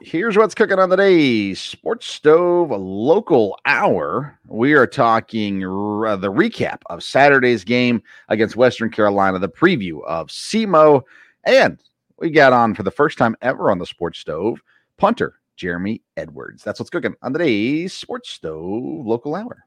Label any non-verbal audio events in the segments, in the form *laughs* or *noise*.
Here's what's cooking on the day Sports Stove local hour. We are talking uh, the recap of Saturday's game against Western Carolina, the preview of SEMO, and we got on for the first time ever on the Sports Stove punter Jeremy Edwards. That's what's cooking on the day Sports Stove local hour.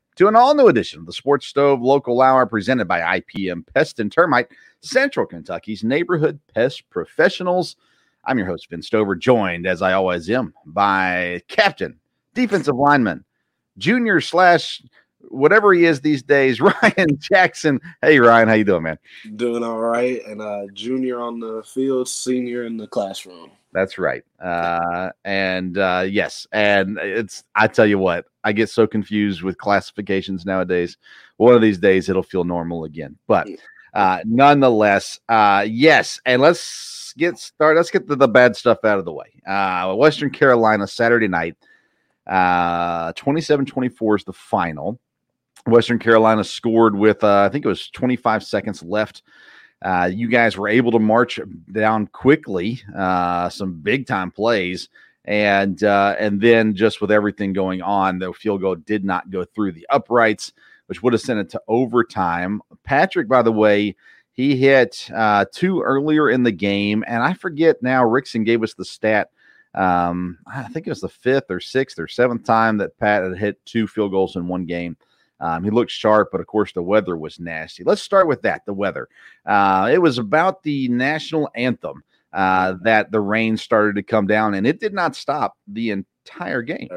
to an all new edition of the Sports Stove Local Hour presented by IPM Pest and Termite, Central Kentucky's neighborhood pest professionals. I'm your host, Vince Stover, joined as I always am by Captain, Defensive Lineman, Junior slash whatever he is these days, *laughs* Ryan Jackson. Hey, Ryan, how you doing, man? Doing all right, and uh, junior on the field, senior in the classroom. That's right. Uh, and uh, yes, and it's I tell you what, I get so confused with classifications nowadays. One of these days, it'll feel normal again. But uh, nonetheless, uh, yes, and let's get started. Let's get the, the bad stuff out of the way. Uh, Western Carolina Saturday night, uh, 27-24 is the final. Western Carolina scored with uh, I think it was 25 seconds left. Uh, you guys were able to march down quickly, uh, some big time plays, and uh, and then just with everything going on, the field goal did not go through the uprights, which would have sent it to overtime. Patrick, by the way, he hit uh, two earlier in the game, and I forget now. Rickson gave us the stat. Um, I think it was the fifth or sixth or seventh time that Pat had hit two field goals in one game. Um, he looked sharp, but of course the weather was nasty. Let's start with that. The weather. Uh, it was about the national anthem uh, that the rain started to come down, and it did not stop the entire game.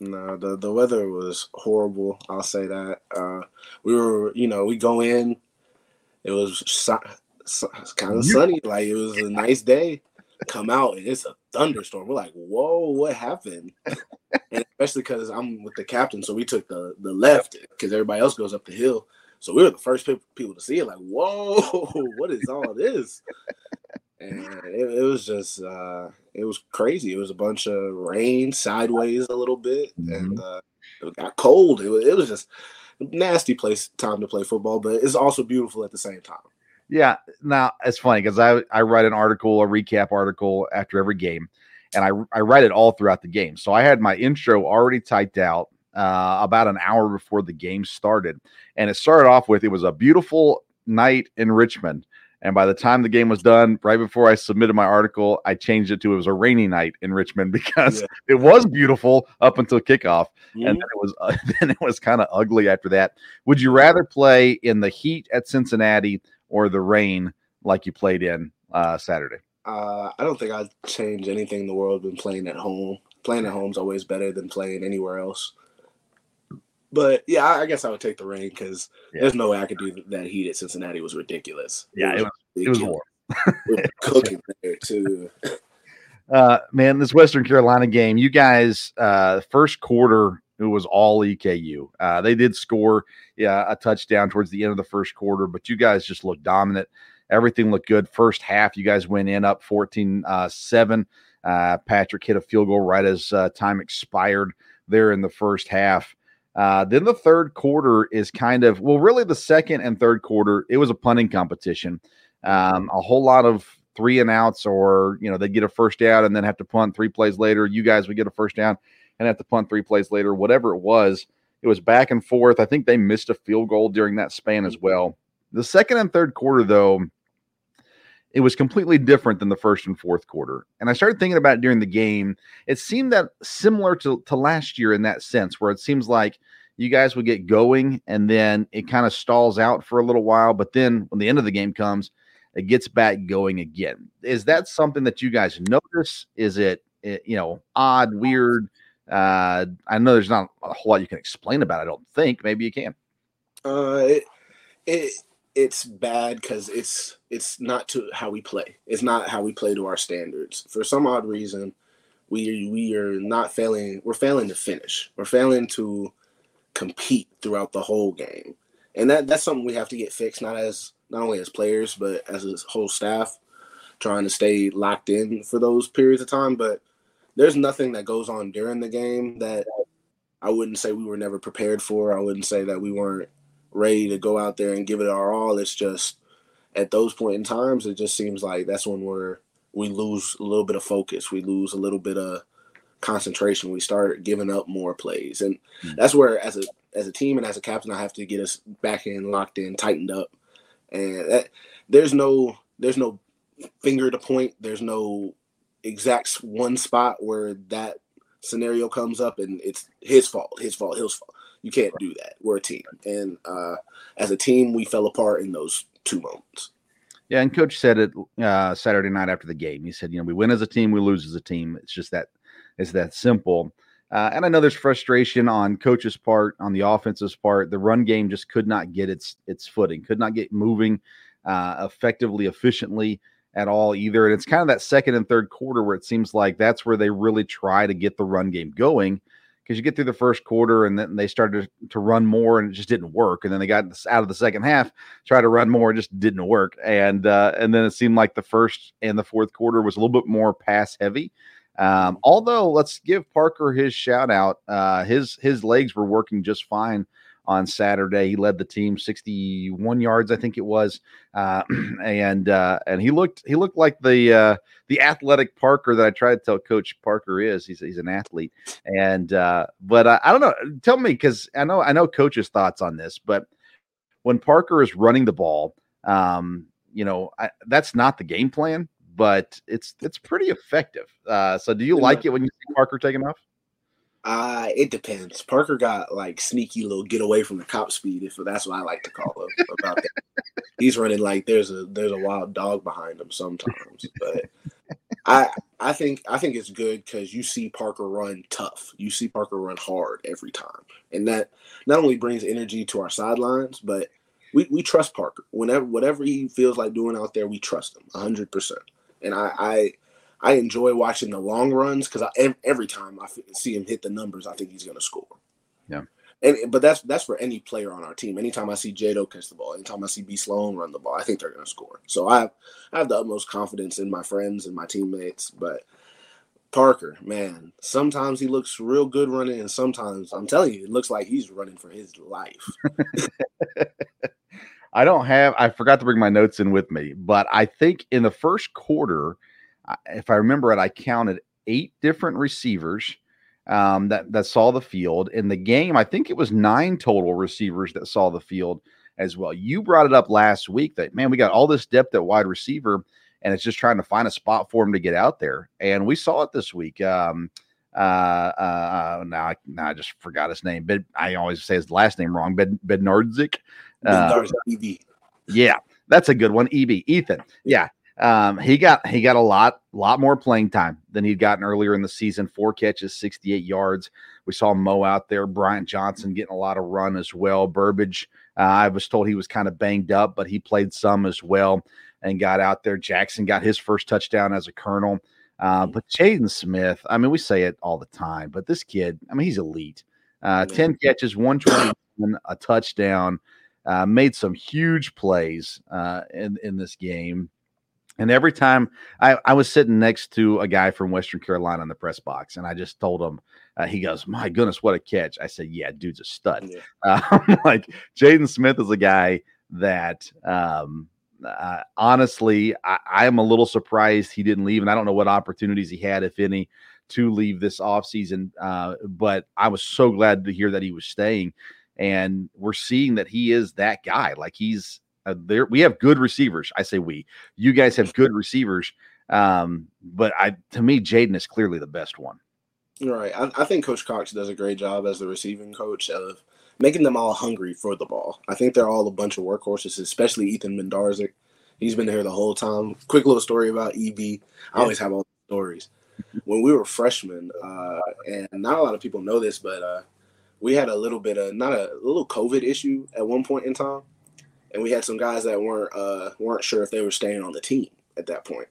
No, the the weather was horrible. I'll say that. Uh, we were, you know, we go in. It was su- kind of sunny, like it was a nice day. Come out and it's a thunderstorm. We're like, whoa, what happened? and especially because I'm with the captain, so we took the the left because everybody else goes up the hill. So we were the first people to see it. Like, whoa, *laughs* what is all this? And it, it was just, uh, it was crazy. It was a bunch of rain sideways a little bit, mm-hmm. and uh, it got cold. It was, it was just nasty place time to play football, but it's also beautiful at the same time. Yeah. Now it's funny because I I write an article, a recap article after every game, and I I write it all throughout the game. So I had my intro already typed out uh, about an hour before the game started, and it started off with it was a beautiful night in Richmond. And by the time the game was done, right before I submitted my article, I changed it to it was a rainy night in Richmond *laughs* because yeah. it was beautiful up until kickoff, mm-hmm. and then it was uh, *laughs* then it was kind of ugly after that. Would you rather play in the heat at Cincinnati or the rain like you played in uh, Saturday? Uh, I don't think I'd change anything in the world than playing at home. Playing at home is always better than playing anywhere else. But yeah, I guess I would take the rain because yeah. there's no way I could do that heat at Cincinnati. was ridiculous. Yeah, it was, it was, it was warm. *laughs* cooking there too. Uh, man, this Western Carolina game, you guys, uh, first quarter it was all EKU. Uh, they did score yeah, a touchdown towards the end of the first quarter, but you guys just looked dominant. Everything looked good. First half, you guys went in up 14 uh, 7. Uh, Patrick hit a field goal right as uh, time expired there in the first half. Uh, then the third quarter is kind of, well, really the second and third quarter, it was a punting competition. Um, a whole lot of three and outs, or, you know, they get a first down and then have to punt three plays later. You guys would get a first down and have to punt three plays later, whatever it was. It was back and forth. I think they missed a field goal during that span as well. The second and third quarter, though, it was completely different than the first and fourth quarter. And I started thinking about during the game. It seemed that similar to, to last year in that sense, where it seems like you guys would get going and then it kind of stalls out for a little while. But then when the end of the game comes, it gets back going again. Is that something that you guys notice? Is it, it you know, odd, weird? Uh, I know there's not a whole lot you can explain about. It, I don't think. Maybe you can. Uh, it, it it's bad because it's it's not to how we play. It's not how we play to our standards. For some odd reason, we we are not failing. We're failing to finish. We're failing to compete throughout the whole game, and that that's something we have to get fixed. Not as not only as players, but as a whole staff, trying to stay locked in for those periods of time. But there's nothing that goes on during the game that I wouldn't say we were never prepared for. I wouldn't say that we weren't ready to go out there and give it our all. It's just at those point in times, it just seems like that's when we're we lose a little bit of focus. We lose a little bit of concentration. We start giving up more plays, and mm-hmm. that's where as a as a team and as a captain, I have to get us back in, locked in, tightened up. And that, there's no there's no finger to point. There's no exact one spot where that scenario comes up and it's his fault, his fault, his fault. You can't do that. We're a team, and uh, as a team, we fell apart in those two moments. Yeah, and coach said it uh, Saturday night after the game. He said, you know, we win as a team, we lose as a team. It's just that it's that simple. Uh, and I know there's frustration on coach's part, on the offense's part. The run game just could not get its its footing, could not get moving uh, effectively, efficiently at all either. And it's kind of that second and third quarter where it seems like that's where they really try to get the run game going because you get through the first quarter and then they started to run more and it just didn't work. And then they got out of the second half, tried to run more, just didn't work. And uh, and then it seemed like the first and the fourth quarter was a little bit more pass heavy. Um, although let's give Parker his shout out. Uh, his his legs were working just fine on Saturday. He led the team 61 yards, I think it was, uh, *clears throat* and uh, and he looked he looked like the uh, the athletic Parker that I try to tell Coach Parker is. He's he's an athlete, and uh, but I don't know. Tell me because I know I know Coach's thoughts on this, but when Parker is running the ball, um, you know I, that's not the game plan, but it's it's pretty effective. Uh, so do you like it when you see Parker taking off? Uh, it depends. Parker got like sneaky little get away from the cop speed, if that's what I like to call him about that. He's running like there's a there's a wild dog behind him sometimes. But I I think I think it's good because you see Parker run tough. You see Parker run hard every time. And that not only brings energy to our sidelines, but we, we trust Parker. Whenever whatever he feels like doing out there, we trust him hundred percent. And I, I I enjoy watching the long runs because every time I see him hit the numbers, I think he's going to score. Yeah. And but that's that's for any player on our team. Anytime I see Jado catch the ball, anytime I see B Sloan run the ball, I think they're going to score. So I have I have the utmost confidence in my friends and my teammates. But Parker, man, sometimes he looks real good running, and sometimes I'm telling you, it looks like he's running for his life. *laughs* I don't have. I forgot to bring my notes in with me, but I think in the first quarter if I remember it, I counted eight different receivers um, that that saw the field in the game. I think it was nine total receivers that saw the field as well. You brought it up last week that man, we got all this depth at wide receiver, and it's just trying to find a spot for him to get out there. And we saw it this week. Um, uh, uh, now, I, now I just forgot his name, but I always say his last name wrong. Ben Bednardzik. Uh, yeah, that's a good one. EB Ethan. Yeah, um, he got he got a lot lot more playing time than he'd gotten earlier in the season. Four catches, 68 yards. We saw Mo out there. Bryant Johnson getting a lot of run as well. Burbage, uh, I was told he was kind of banged up, but he played some as well and got out there. Jackson got his first touchdown as a colonel. Uh, but Jaden Smith, I mean, we say it all the time, but this kid, I mean, he's elite. Uh, 10 catches, 121, a touchdown, uh, made some huge plays uh, in, in this game. And every time I, I was sitting next to a guy from Western Carolina in the press box, and I just told him, uh, he goes, "My goodness, what a catch!" I said, "Yeah, dude's a stud." Yeah. *laughs* Uh, like Jaden Smith is a guy that, um, uh, honestly, I, I, am a little surprised he didn't leave, and I don't know what opportunities he had, if any, to leave this offseason. Uh, but I was so glad to hear that he was staying, and we're seeing that he is that guy. Like he's uh, there we have good receivers. I say we. You guys have good receivers. Um, but I to me, Jaden is clearly the best one. Right. I, I, think Coach Cox does a great job as the receiving coach of making them all hungry for the ball. I think they're all a bunch of workhorses, especially Ethan Mendarzik. He's been here the whole time. Quick little story about EB. I always have all the stories. When we were freshmen, uh, and not a lot of people know this, but uh, we had a little bit of not a, a little COVID issue at one point in time and we had some guys that weren't uh, weren't sure if they were staying on the team at that point.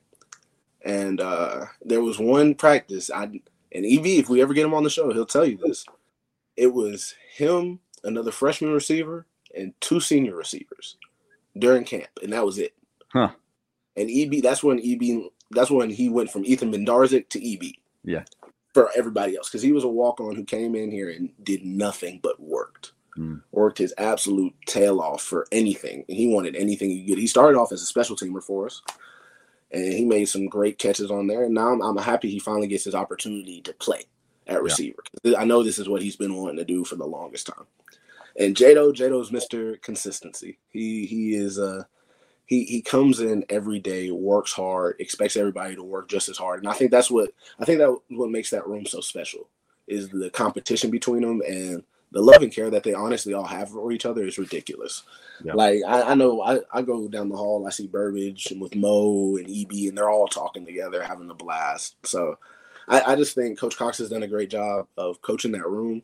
And uh, there was one practice. I and EB, if we ever get him on the show, he'll tell you this. It was him, another freshman receiver, and two senior receivers during camp, and that was it. Huh. And EB, that's when EB, that's when he went from Ethan Bendarzik to EB. Yeah. For everybody else, because he was a walk on who came in here and did nothing but worked. Mm. Worked his absolute tail off for anything. And he wanted anything he could. He started off as a special teamer for us, and he made some great catches on there. And now I'm, I'm happy he finally gets his opportunity to play at receiver. I know this is what he's been wanting to do for the longest time. And Jado, Jado's Mr. Consistency. He he is uh he he comes in every day, works hard, expects everybody to work just as hard. And I think that's what I think that what makes that room so special is the competition between them and the love and care that they honestly all have for each other is ridiculous. Yeah. Like I, I know I, I go down the hall, I see Burbage and with Mo and EB, and they're all talking together, having a blast. So I, I just think Coach Cox has done a great job of coaching that room.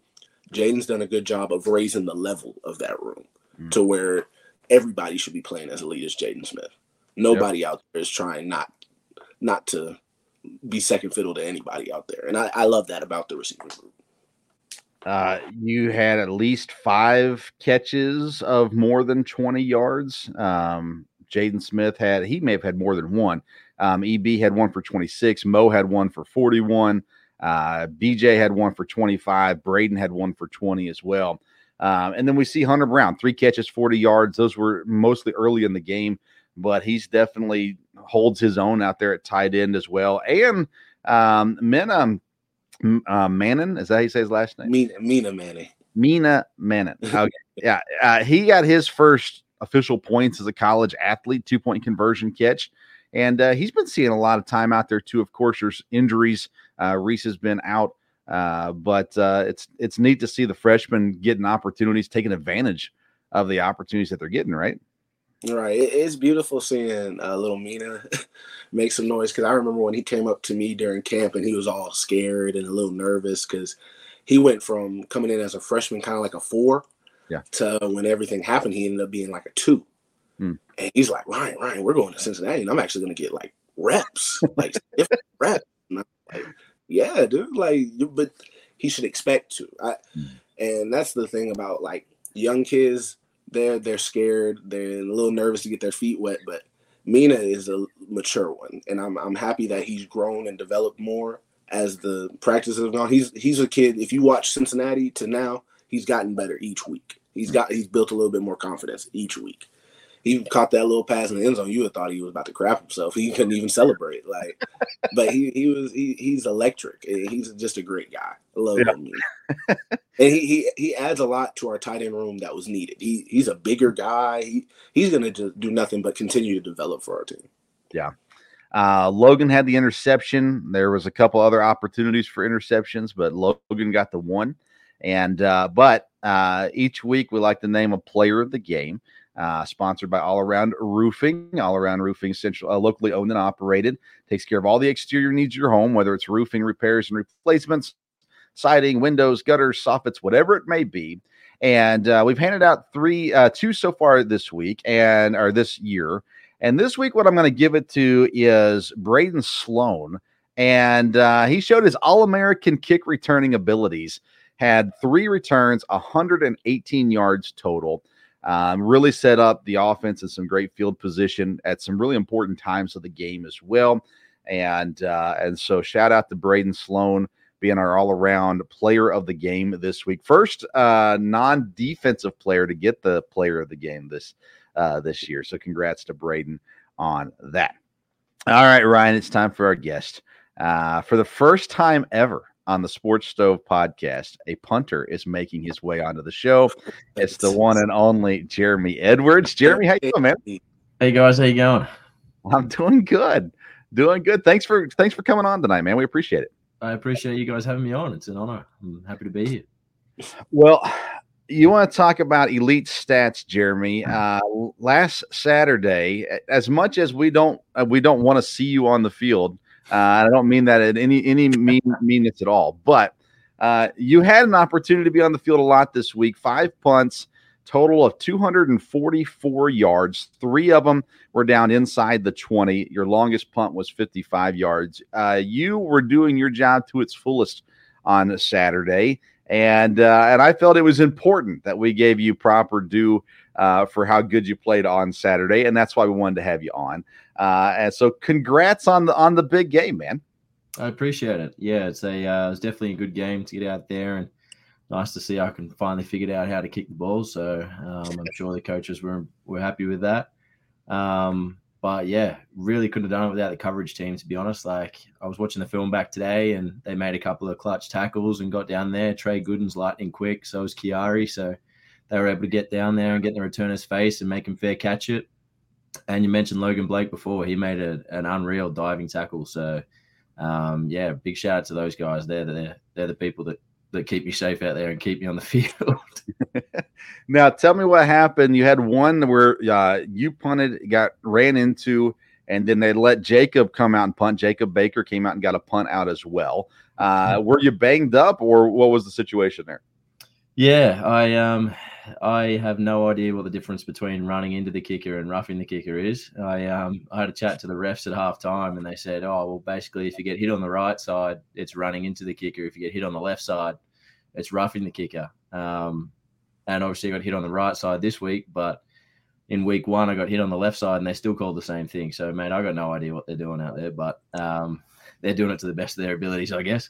Jaden's done a good job of raising the level of that room Mm. to where everybody should be playing as elite as Jaden Smith. Nobody out there is trying not not to be second fiddle to anybody out there. And I, I love that about the receiver group. Uh, you had at least five catches of more than 20 yards. Um, Jaden Smith had, he may have had more than one. Um, EB had one for 26. Mo had one for 41. Uh, BJ had one for 25. Braden had one for 20 as well. Um, and then we see Hunter Brown, three catches, 40 yards. Those were mostly early in the game, but he's definitely holds his own out there at tight end as well. And um, Mena uh, Mannon, is that how you say his last name? Mina, Mina Manning. Mina Mannon. *laughs* Okay. yeah. Uh, he got his first official points as a college athlete, two point conversion catch. And uh, he's been seeing a lot of time out there, too. Of course, there's injuries. Uh, Reese has been out. Uh, but uh, it's it's neat to see the freshmen getting opportunities, taking advantage of the opportunities that they're getting. Right, right. It, it's beautiful seeing uh, little Mina *laughs* make some noise because I remember when he came up to me during camp and he was all scared and a little nervous because he went from coming in as a freshman, kind of like a four, yeah, to when everything happened, he ended up being like a two. Hmm. And he's like, Ryan, Ryan, we're going to Cincinnati, and I'm actually going to get like reps, like *laughs* if reps. Like, yeah, dude. Like, but he should expect to. I, mm. and that's the thing about like young kids. They're they're scared. They're a little nervous to get their feet wet. But Mina is a mature one, and I'm I'm happy that he's grown and developed more as the practices have gone. He's he's a kid. If you watch Cincinnati to now, he's gotten better each week. He's got he's built a little bit more confidence each week he caught that little pass in the end zone. You would thought he was about to crap himself. He couldn't even celebrate. Like, but he he was he, he's electric. He's just a great guy. I love yeah. him. and he, he he adds a lot to our tight end room that was needed. He he's a bigger guy. He he's gonna just do nothing but continue to develop for our team. Yeah. Uh, Logan had the interception. There was a couple other opportunities for interceptions, but Logan got the one. And uh, but uh, each week we like to name a player of the game uh, sponsored by All Around Roofing. All Around Roofing, central, uh, locally owned and operated, takes care of all the exterior needs of your home, whether it's roofing repairs and replacements, siding, windows, gutters, soffits, whatever it may be. And uh, we've handed out three, uh, two so far this week and or this year. And this week, what I'm going to give it to is Braden Sloan, and uh, he showed his All-American kick returning abilities. Had three returns, 118 yards total. Um, really set up the offense in some great field position at some really important times of the game as well. And uh, and so shout out to Braden Sloan being our all around player of the game this week. First uh, non defensive player to get the player of the game this uh, this year. So congrats to Braden on that. All right, Ryan, it's time for our guest. Uh, for the first time ever on the Sports Stove podcast, a punter is making his way onto the show. It's the one and only Jeremy Edwards. Jeremy, how you doing, man? Hey guys, how you going? I'm doing good. Doing good. Thanks for thanks for coming on tonight, man. We appreciate it. I appreciate you guys having me on. It's an honor. I'm happy to be here. Well, you want to talk about elite stats, Jeremy? Uh, last Saturday, as much as we don't uh, we don't want to see you on the field, uh, I don't mean that at any any mean meanness at all. But uh, you had an opportunity to be on the field a lot this week. Five punts, total of 244 yards. Three of them were down inside the 20. Your longest punt was 55 yards. Uh, you were doing your job to its fullest on Saturday, and uh, and I felt it was important that we gave you proper due uh, for how good you played on Saturday, and that's why we wanted to have you on. Uh, and so, congrats on the on the big game, man. I appreciate it. Yeah, it's a uh, it's definitely a good game to get out there and nice to see I can finally figure out how to kick the ball. So um, I'm sure the coaches were were happy with that. Um, but yeah, really couldn't have done it without the coverage team. To be honest, like I was watching the film back today, and they made a couple of clutch tackles and got down there. Trey Gooden's lightning quick, so was Chiari. So they were able to get down there and get the returner's face and make him fair catch it. And you mentioned Logan Blake before; he made a, an unreal diving tackle. So um, yeah, big shout out to those guys. They're the they're the people that that keep me safe out there and keep me on the *laughs* field. *laughs* now, tell me what happened. You had one where uh, you punted, got ran into, and then they let Jacob come out and punt. Jacob Baker came out and got a punt out as well. Uh, were you banged up, or what was the situation there? Yeah, I um I have no idea what the difference between running into the kicker and roughing the kicker is. I um I had a chat to the refs at half time and they said, Oh well basically if you get hit on the right side, it's running into the kicker. If you get hit on the left side, it's roughing the kicker. Um and obviously I got hit on the right side this week, but in week one I got hit on the left side and they still called the same thing. So mate, I got no idea what they're doing out there, but um they're doing it to the best of their abilities, I guess.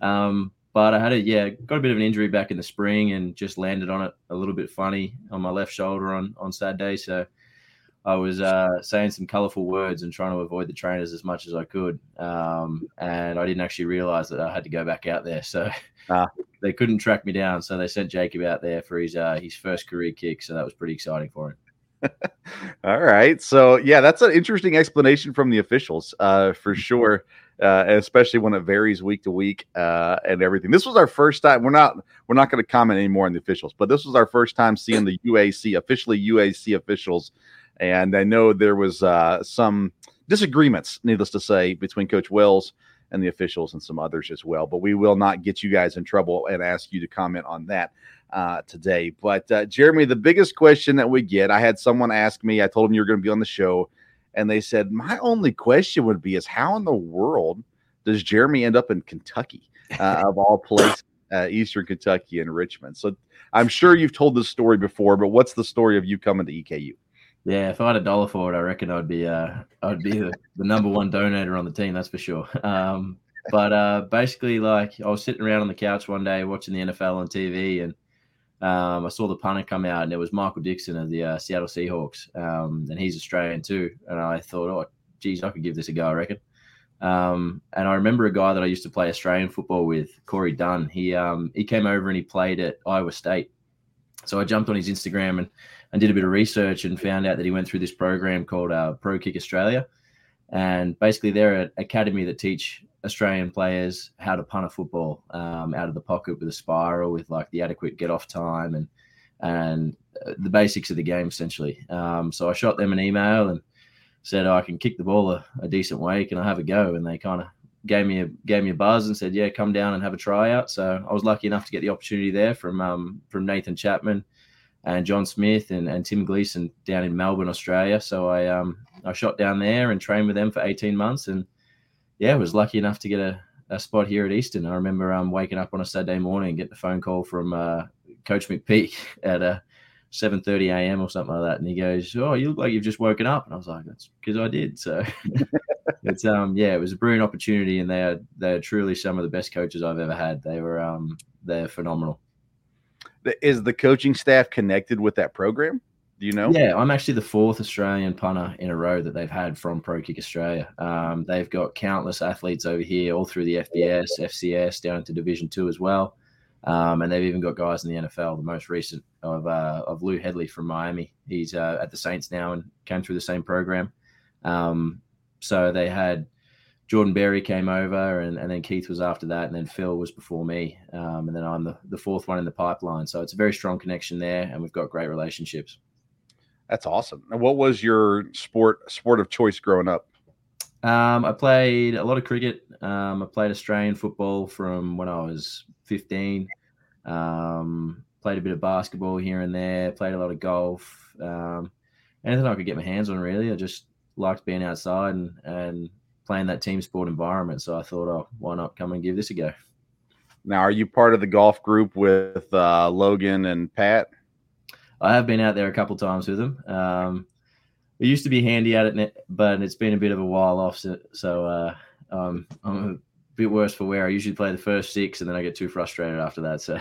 Um but I had a yeah, got a bit of an injury back in the spring and just landed on it a little bit funny on my left shoulder on on Saturday. So I was uh, saying some colorful words and trying to avoid the trainers as much as I could. Um, and I didn't actually realize that I had to go back out there. *laughs* So ah. they couldn't track me down. So they sent Jacob out there for his uh, his first career kick. So that was pretty exciting for him. *laughs* All right. So yeah, that's an interesting explanation from the officials, uh, for sure. Uh, especially when it varies week to week uh, and everything. This was our first time. We're not we're not going to comment anymore on the officials, but this was our first time seeing the UAC officially UAC officials, and I know there was uh, some disagreements, needless to say, between Coach Wells and the officials and some others as well. But we will not get you guys in trouble and ask you to comment on that uh, today. But uh, Jeremy, the biggest question that we get, I had someone ask me. I told him you were going to be on the show and they said my only question would be is how in the world does Jeremy end up in Kentucky uh, *laughs* of all places, uh, Eastern Kentucky and Richmond? So I'm sure you've told this story before, but what's the story of you coming to EKU? Yeah, if I had a dollar for it, I reckon I'd be uh, I'd be the, the number one donator on the team. That's for sure. *laughs* Um, but uh, basically, like I was sitting around on the couch one day watching the NFL on TV, and um, I saw the punter come out, and it was Michael Dickson of the uh, Seattle Seahawks, um, and he's Australian too. And I thought, oh, geez, I could give this a go, I reckon. Um, and I remember a guy that I used to play Australian football with, Corey Dunn. He um, he came over and he played at Iowa State. So I jumped on his Instagram and, and did a bit of research and found out that he went through this program called uh, Pro Kick Australia. And basically, they're an academy that teach Australian players how to punt a football um, out of the pocket with a spiral, with like the adequate get off time and and uh, the basics of the game essentially. Um, so I shot them an email and said oh, I can kick the ball a, a, decent way, can I have a go? And they kind of gave me a gave me a buzz and said, yeah, come down and have a tryout. So I was lucky enough to get the opportunity there from um, from Nathan Chapman and John Smith and, and Tim Gleason down in Melbourne, Australia. So I um I shot down there and trained with them for 18 months and yeah, was lucky enough to get a, a spot here at Eastern. I remember um, waking up on a Saturday morning, getting the phone call from uh, Coach McPeak *laughs* at uh, 7.30 a.m. or something like that. And he goes, oh, you look like you've just woken up. And I was like, that's because I did. So *laughs* it's, um, yeah, it was a brilliant opportunity. And they are, they're truly some of the best coaches I've ever had. They were, um, they're phenomenal. Is the coaching staff connected with that program? Do you know? Yeah, I'm actually the fourth Australian punter in a row that they've had from Pro Kick Australia. Um, they've got countless athletes over here, all through the FBS, FCS, down into Division Two as well. Um, and they've even got guys in the NFL. The most recent of uh, of Lou Hedley from Miami. He's uh, at the Saints now and came through the same program. Um, so they had Jordan Berry came over, and, and then Keith was after that, and then Phil was before me, um, and then I'm the, the fourth one in the pipeline. So it's a very strong connection there, and we've got great relationships. That's awesome. And what was your sport sport of choice growing up? Um, I played a lot of cricket. Um, I played Australian football from when I was 15. Um, played a bit of basketball here and there, played a lot of golf. Um, anything I could get my hands on, really. I just liked being outside and, and playing that team sport environment. So I thought, oh, why not come and give this a go? Now, are you part of the golf group with uh, Logan and Pat? I have been out there a couple times with them. Um, it used to be handy at it, but it's been a bit of a while off. So, so uh, um, I'm a bit worse for wear. I usually play the first six, and then I get too frustrated after that. So,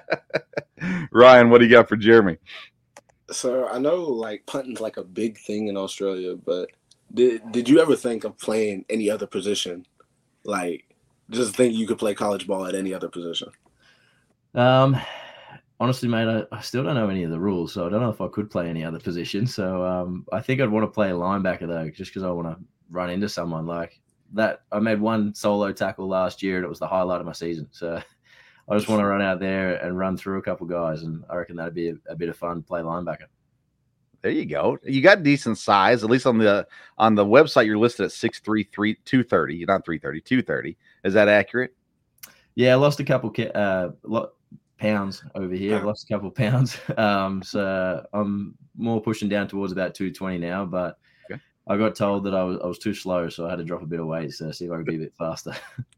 *laughs* Ryan, what do you got for Jeremy? So I know like punting's like a big thing in Australia, but did did you ever think of playing any other position? Like, just think you could play college ball at any other position? Um, honestly, mate, I, I, still don't know any of the rules, so I don't know if I could play any other position. So um, I think I'd want to play a linebacker though, just because I want to run into someone like that. I made one solo tackle last year, and it was the highlight of my season. So *laughs* I just want to run out there and run through a couple guys, and I reckon that'd be a, a bit of fun. Play linebacker. There you go. You got decent size, at least on the on the website. You're listed at six three three two thirty, not three thirty, two thirty. Is that accurate? Yeah, I lost a couple uh, pounds over here. I've lost a couple pounds. *laughs* Um, so I'm more pushing down towards about 220 now, but okay. I got told that I was, I was too slow, so I had to drop a bit of weight so see if I could be a bit faster. *laughs*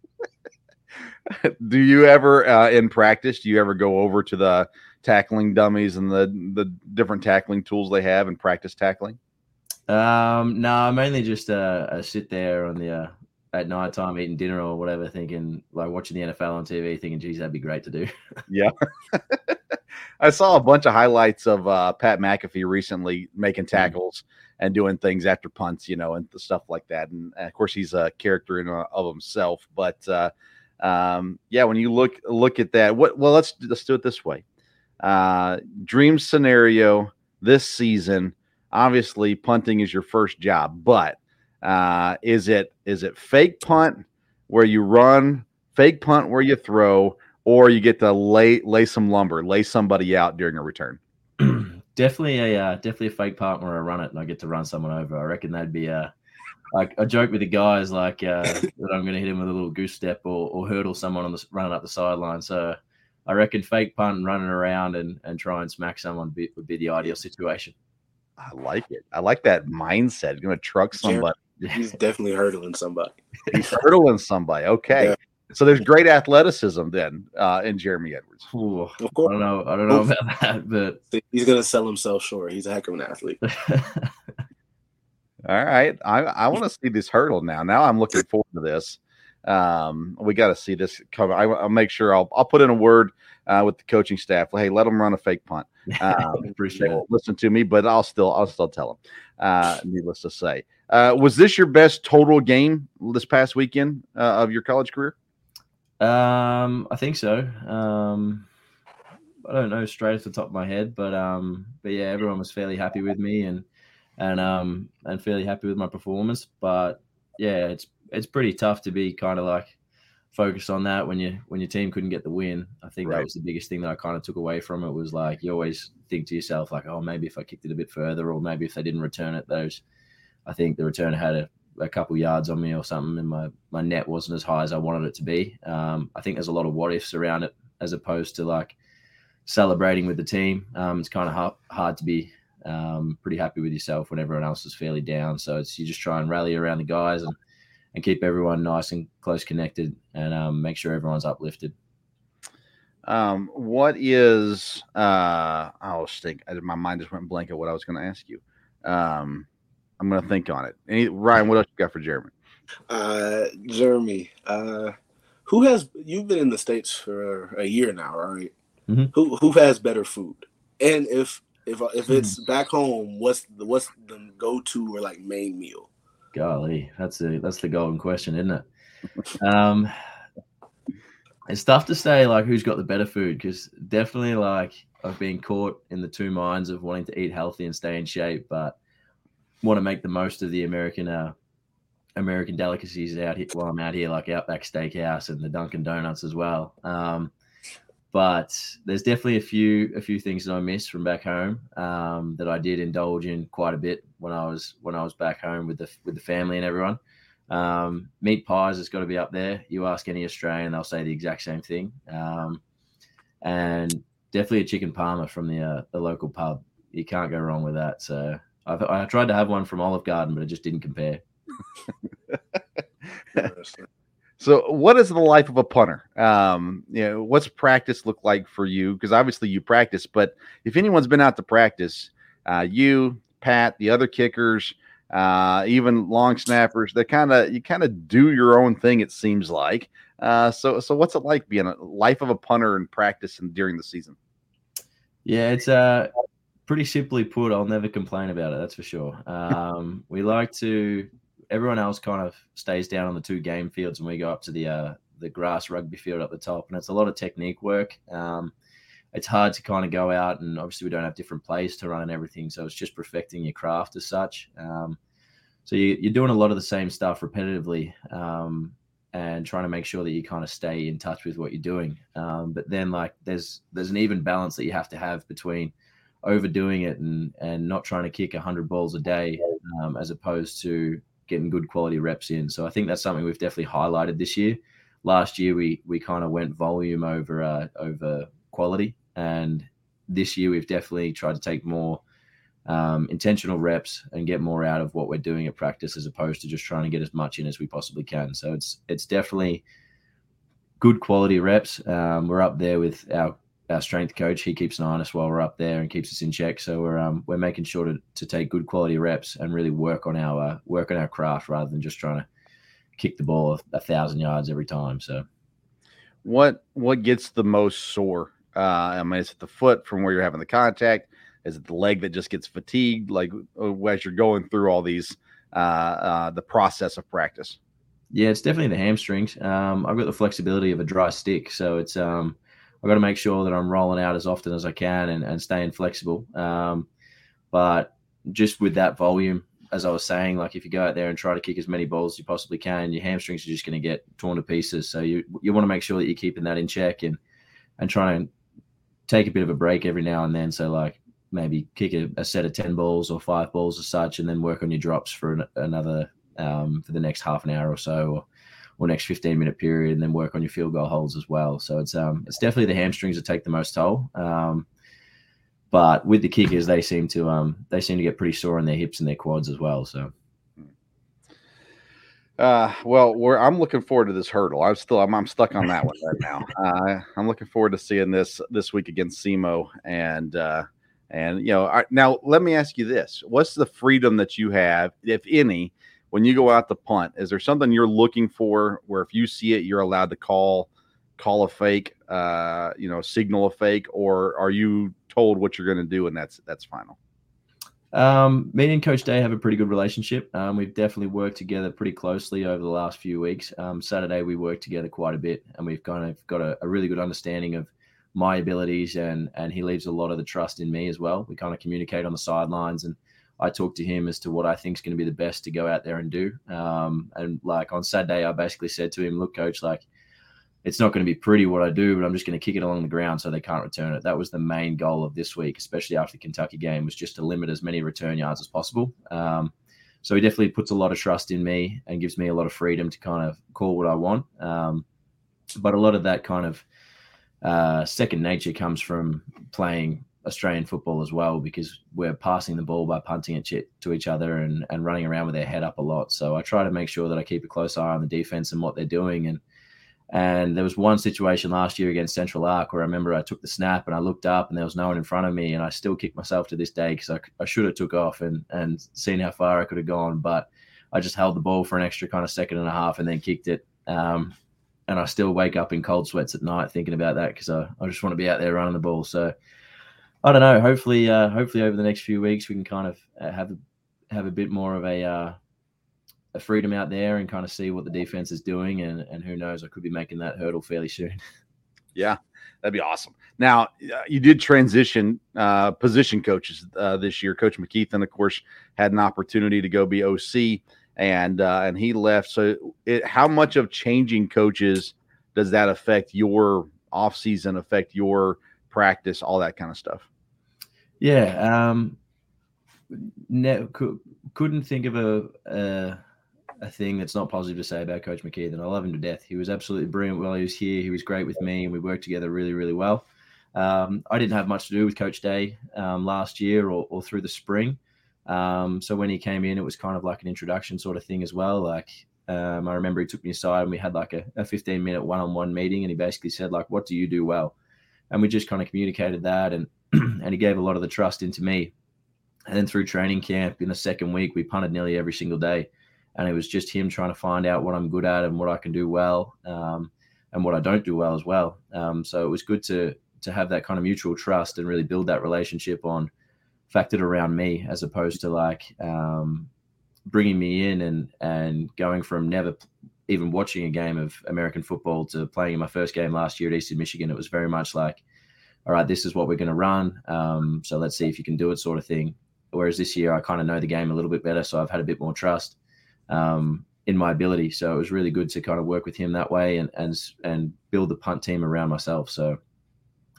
*laughs* do you ever uh, in practice do you ever go over to the tackling dummies and the the different tackling tools they have and practice tackling um no i mainly just uh, I sit there on the uh, at night time eating dinner or whatever, thinking like watching the NFL on TV, thinking, geez, that'd be great to do. *laughs* yeah. *laughs* I saw a bunch of highlights of uh, Pat McAfee recently making mm-hmm. tackles mm-hmm. and doing things after punts, you know, and stuff like that. And, and of course, he's a character in uh, of himself. But uh, um, yeah, when you look look at that, what well, let's let's do it this way. Uh, dream scenario this season. Obviously, punting is your first job, but uh, is it is it fake punt where you run, fake punt where you throw, or you get to lay lay some lumber, lay somebody out during a return? *clears throat* definitely a uh, definitely a fake punt where I run it and I get to run someone over. I reckon that'd be a like a joke with the guys like uh, *laughs* that I'm going to hit him with a little goose step or, or hurdle someone on the running up the sideline. So I reckon fake punt and running around and, and try and smack someone be, would be the ideal situation. I like it. I like that mindset. You're going to truck somebody. He's definitely hurdling somebody. He's hurdling somebody. Okay. Yeah. So there's great athleticism then uh, in Jeremy Edwards. Ooh, of course. I don't know. I don't know about that, but *laughs* he's gonna sell himself short. He's a heck of an athlete. *laughs* All right. I, I want to see this hurdle now. Now I'm looking forward to this. Um, we got to see this come. I, will make sure I'll I'll put in a word uh, with the coaching staff. Hey, let them run a fake punt. *laughs* Um, Appreciate it. Listen to me, but I'll still I'll still tell them. Uh, needless to say, uh, was this your best total game this past weekend uh, of your college career? Um, I think so. Um, I don't know straight off the top of my head, but um, but yeah, everyone was fairly happy with me and and um and fairly happy with my performance. But yeah, it's it's pretty tough to be kind of like focused on that when you when your team couldn't get the win. I think right. that was the biggest thing that I kind of took away from it was like you always think to yourself like, oh, maybe if I kicked it a bit further, or maybe if they didn't return it, those I think the return had a, a couple yards on me or something, and my my net wasn't as high as I wanted it to be. Um, I think there's a lot of what ifs around it as opposed to like celebrating with the team. Um, it's kind of hard, hard to be um, pretty happy with yourself when everyone else is fairly down. So it's you just try and rally around the guys and and keep everyone nice and close connected and um, make sure everyone's uplifted. Um, what is uh, I was think my mind just went blank at what I was going to ask you. Um, I'm going to think on it. Any, Ryan, what else you got for Jeremy? Uh, Jeremy, uh, who has you've been in the states for a year now, right? Mm-hmm. Who who has better food? And if if if it's mm. back home, what's the what's the go to or like main meal? Golly, that's the that's the golden question, isn't it? um, it's tough to say like who's got the better food because definitely like I've been caught in the two minds of wanting to eat healthy and stay in shape, but want to make the most of the American uh, American delicacies out here while I'm out here, like Outback Steakhouse and the Dunkin' Donuts as well. Um, but there's definitely a few a few things that I miss from back home um, that I did indulge in quite a bit when I was when I was back home with the with the family and everyone. Um, meat pies has got to be up there. You ask any Australian, they'll say the exact same thing. Um, and definitely a chicken parma from the uh, the local pub. You can't go wrong with that. So I've, I tried to have one from Olive Garden, but it just didn't compare. *laughs* so, what is the life of a punter? Um, you know, what's practice look like for you? Because obviously you practice, but if anyone's been out to practice, uh, you, Pat, the other kickers, uh, even long snappers, they kind of you kind of do your own thing. It seems like. Uh, so, so what's it like being a life of a punter in practice and during the season? Yeah, it's uh pretty simply put. I'll never complain about it. That's for sure. Um, we like to. Everyone else kind of stays down on the two game fields, and we go up to the uh, the grass rugby field at the top, and it's a lot of technique work. Um, it's hard to kind of go out and obviously we don't have different plays to run and everything so it's just perfecting your craft as such um, so you, are doing a lot of the same stuff repetitively um, and trying to make sure that you kind of stay in touch with what you're doing um, but then like there's there's an even balance that you have to have between overdoing it and and not trying to kick 100 balls a day um, as opposed to getting good quality reps in so i think that's something we've definitely highlighted this year last year we we kind of went volume over uh, over quality and this year, we've definitely tried to take more um, intentional reps and get more out of what we're doing at practice, as opposed to just trying to get as much in as we possibly can. So it's it's definitely good quality reps. Um, we're up there with our our strength coach. He keeps an eye on us while we're up there and keeps us in check. So we're um, we're making sure to, to take good quality reps and really work on our uh, work on our craft rather than just trying to kick the ball a, a thousand yards every time. So what what gets the most sore uh, I mean, is it the foot from where you're having the contact? Is it the leg that just gets fatigued? Like uh, as you're going through all these, uh, uh, the process of practice. Yeah, it's definitely the hamstrings. Um, I've got the flexibility of a dry stick, so it's um, I've got to make sure that I'm rolling out as often as I can and, and staying flexible. Um, but just with that volume, as I was saying, like if you go out there and try to kick as many balls as you possibly can, your hamstrings are just going to get torn to pieces. So you you want to make sure that you're keeping that in check and and trying take a bit of a break every now and then. So like maybe kick a, a set of ten balls or five balls or such, and then work on your drops for an, another um, for the next half an hour or so, or, or next fifteen minute period, and then work on your field goal holds as well. So it's um it's definitely the hamstrings that take the most toll. Um, but with the kickers, they seem to um they seem to get pretty sore in their hips and their quads as well. So uh, well, we're I'm looking forward to this hurdle. I'm still I'm, I'm stuck on that one right now. *laughs* Uh, I'm looking forward to seeing this this week against SEMO and uh, and you know I, now let me ask you this: What's the freedom that you have, if any, when you go out to punt? Is there something you're looking for where if you see it, you're allowed to call call a fake, uh, you know, signal a fake, or are you told what you're going to do and that's that's final? Um, me and Coach Day have a pretty good relationship. Um, we've definitely worked together pretty closely over the last few weeks. Um, Saturday we worked together quite a bit, and we've kind of got a, a, really good understanding of my abilities, and and he leaves a lot of the trust in me as well. We kind of communicate on the sidelines, and I talk to him as to what I think is going to be the best to go out there and do. Um, and like on Saturday, I basically said to him, "Look, Coach, like." it's not going to be pretty what I do, but I'm just going to kick it along the ground so they can't return it. That was the main goal of this week, especially after the Kentucky game, was just to limit as many return yards as possible. Um, so he definitely puts a lot of trust in me and gives me a lot of freedom to kind of call what I want. Um, but a lot of that kind of uh, second nature comes from playing Australian football as well, because we're passing the ball by punting it to each other and, and running around with their head up a lot. So I try to make sure that I keep a close eye on the defense and what they're doing and – and there was one situation last year against Central Arc where I remember I took the snap and I looked up and there was no one in front of me, and I still kick myself to this day because I, I should have took off and and seen how far I could have gone, but I just held the ball for an extra kind of second and a half and then kicked it. Um, and I still wake up in cold sweats at night thinking about that because I, I just want to be out there running the ball. So I don't know. Hopefully, uh, hopefully over the next few weeks we can kind of uh, have have a bit more of a uh, a freedom out there and kind of see what the defense is doing. And, and who knows, I could be making that hurdle fairly soon. *laughs* Yeah, that'd be awesome. Now, uh, you did transition uh, position coaches uh, this year. Coach McKethan, of course, had an opportunity to go be OC, and uh, and he left. So, it, how much of changing coaches does that affect your off season? Affect your practice, all that kind of stuff? Yeah, um, ne- couldn't think of a, a a thing that's not positive to say about Coach McKeithen. I love him to death. He was absolutely brilliant while he was here. He was great with me, and we worked together really, really well. Um, I didn't have much to do with Coach Day um, last year or, or, through the spring. Um, so when he came in, it was kind of like an introduction sort of thing as well. Like um, I remember he took me aside and we had like a, a 15 minute one on one meeting, and he basically said like, "What do you do well?" And we just kind of communicated that, and *clears throat* and he gave a lot of the trust into me. And then through training camp in the second week, we punted nearly every single day, and it was just him trying to find out what I'm good at and what I can do well, um, and what I don't do well as well. Um, so it was good to to have that kind of mutual trust and really build that relationship on factored around me as opposed to like um, bringing me in and and going from never even watching a game of American football to playing in my first game last year at Eastern Michigan. It was very much like, all right, this is what we're going to run. Um, so let's see if you can do it, sort of thing. Whereas this year, I kind of know the game a little bit better, so I've had a bit more trust um, in my ability. So it was really good to kind of work with him that way and and and build the punt team around myself. So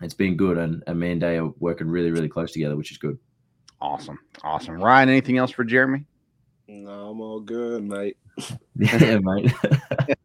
it's been good, and, and me and Day are working really, really close together, which is good. Awesome, awesome. Ryan, anything else for Jeremy? No, I'm all good, mate. *laughs* yeah, mate.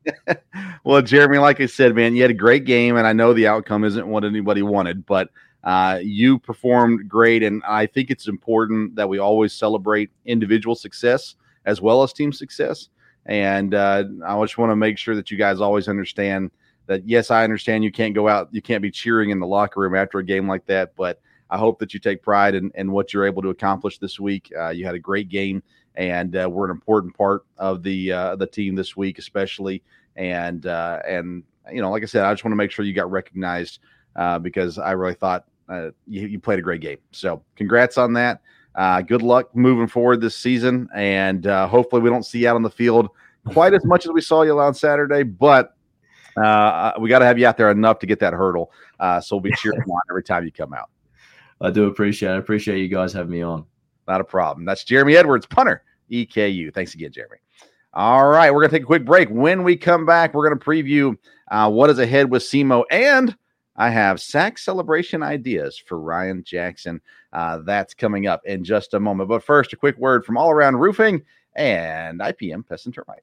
*laughs* well, Jeremy, like I said, man, you had a great game, and I know the outcome isn't what anybody wanted, but uh, you performed great, and I think it's important that we always celebrate individual success as well as team success. And uh, I just want to make sure that you guys always understand that. Yes, I understand you can't go out, you can't be cheering in the locker room after a game like that, but I hope that you take pride in, in what you're able to accomplish this week. Uh, you had a great game and uh, we're an important part of the uh, the team this week, especially. And uh, and you know, like I said, I just want to make sure you got recognized uh, because I really thought uh, you, you, played a great game. So, congrats on that. Uh, good luck moving forward this season, and hopefully, we don't see you out on the field quite as much as we saw you on Saturday, but. we got to have you out there enough to get that hurdle. so we'll be cheering on every time you come out. I do appreciate. It. I appreciate you guys having me on. Not a problem. That's Jeremy Edwards, punter, EKU. Thanks again, Jeremy. All right, we're going to take a quick break. When we come back, we're going to preview uh, what is ahead with SEMO, and I have sack celebration ideas for Ryan Jackson. Uh, that's coming up in just a moment. But first, a quick word from All Around Roofing and IPM Pest and Termite.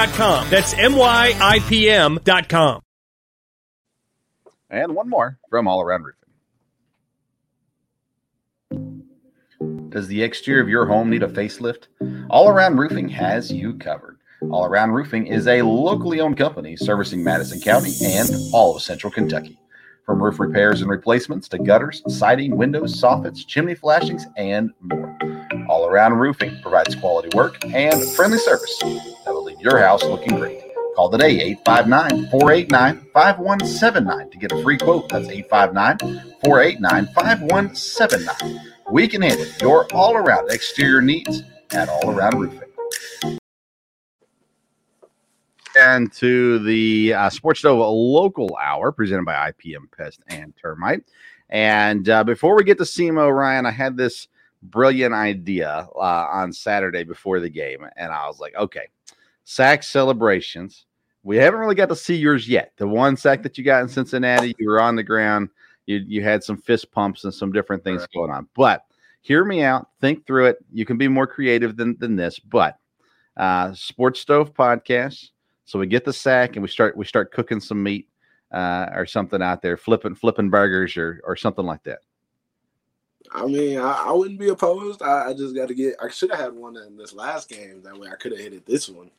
myipm.com. That's M-Y-I-P-M.com. And one more from All Around Roofing. Does the exterior of your home need a facelift? All Around Roofing has you covered. All Around Roofing is a locally owned company servicing Madison County and all of central Kentucky. From roof repairs and replacements to gutters, siding, windows, soffits, chimney flashings, and more. All Around Roofing provides quality work and friendly service your house looking great. Call today 859 489 5179 to get a free quote. That's 859 489 5179. We can handle your all around exterior needs at All Around Roofing. And to the uh, Sports Stove local hour presented by IPM Pest and Termite. And uh, before we get to SEMO, Ryan, I had this brilliant idea uh, on Saturday before the game. And I was like, okay, sack celebrations. We haven't really got to see yours yet. The one sack that you got in Cincinnati, you were on the ground, you, you had some fist pumps and some different things right. going on. But hear me out, think through it. You can be more creative than, than this, but uh, Sports Stove podcast. So we get the sack and we start we start cooking some meat uh, or something out there, flipping flipping burgers or or something like that. I mean, I, I wouldn't be opposed. I, I just got to get. I should have had one in this last game. That way, I could have hit it this one.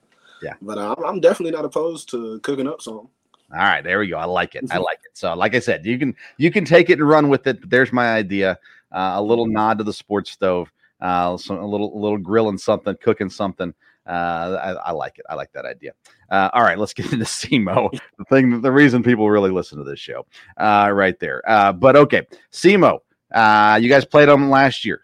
Yeah, but uh, I'm definitely not opposed to cooking up some. All right, there we go. I like it. I *laughs* like it. So, like I said, you can you can take it and run with it. But there's my idea. Uh, a little nod to the sports stove. Uh, some a little a little grilling something, cooking something. Uh, I, I, like it. I like that idea. Uh, all right, let's *laughs* get into SEMO. the thing, the reason people really listen to this show, uh, right there. Uh, but okay, SEMO. Uh, you guys played them last year.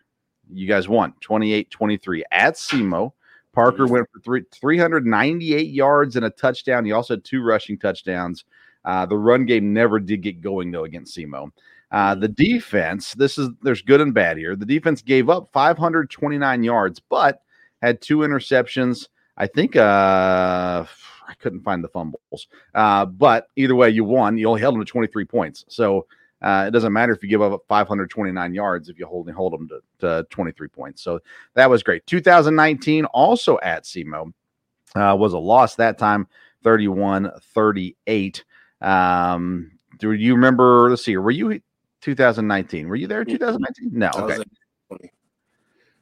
You guys won 28 23 at SEMO. Parker went for three, 398 yards and a touchdown. He also had two rushing touchdowns. Uh, the run game never did get going though against SEMO. Uh, the defense, this is there's good and bad here. The defense gave up 529 yards, but had two interceptions. I think uh, I couldn't find the fumbles, uh, but either way, you won. You only held them to 23 points, so uh, it doesn't matter if you give up 529 yards if you hold hold them to, to 23 points. So that was great. 2019 also at SEMO uh, was a loss that time, 31 38. Um, do you remember? Let's see. Were you 2019. Were you there in 2019? No. Okay.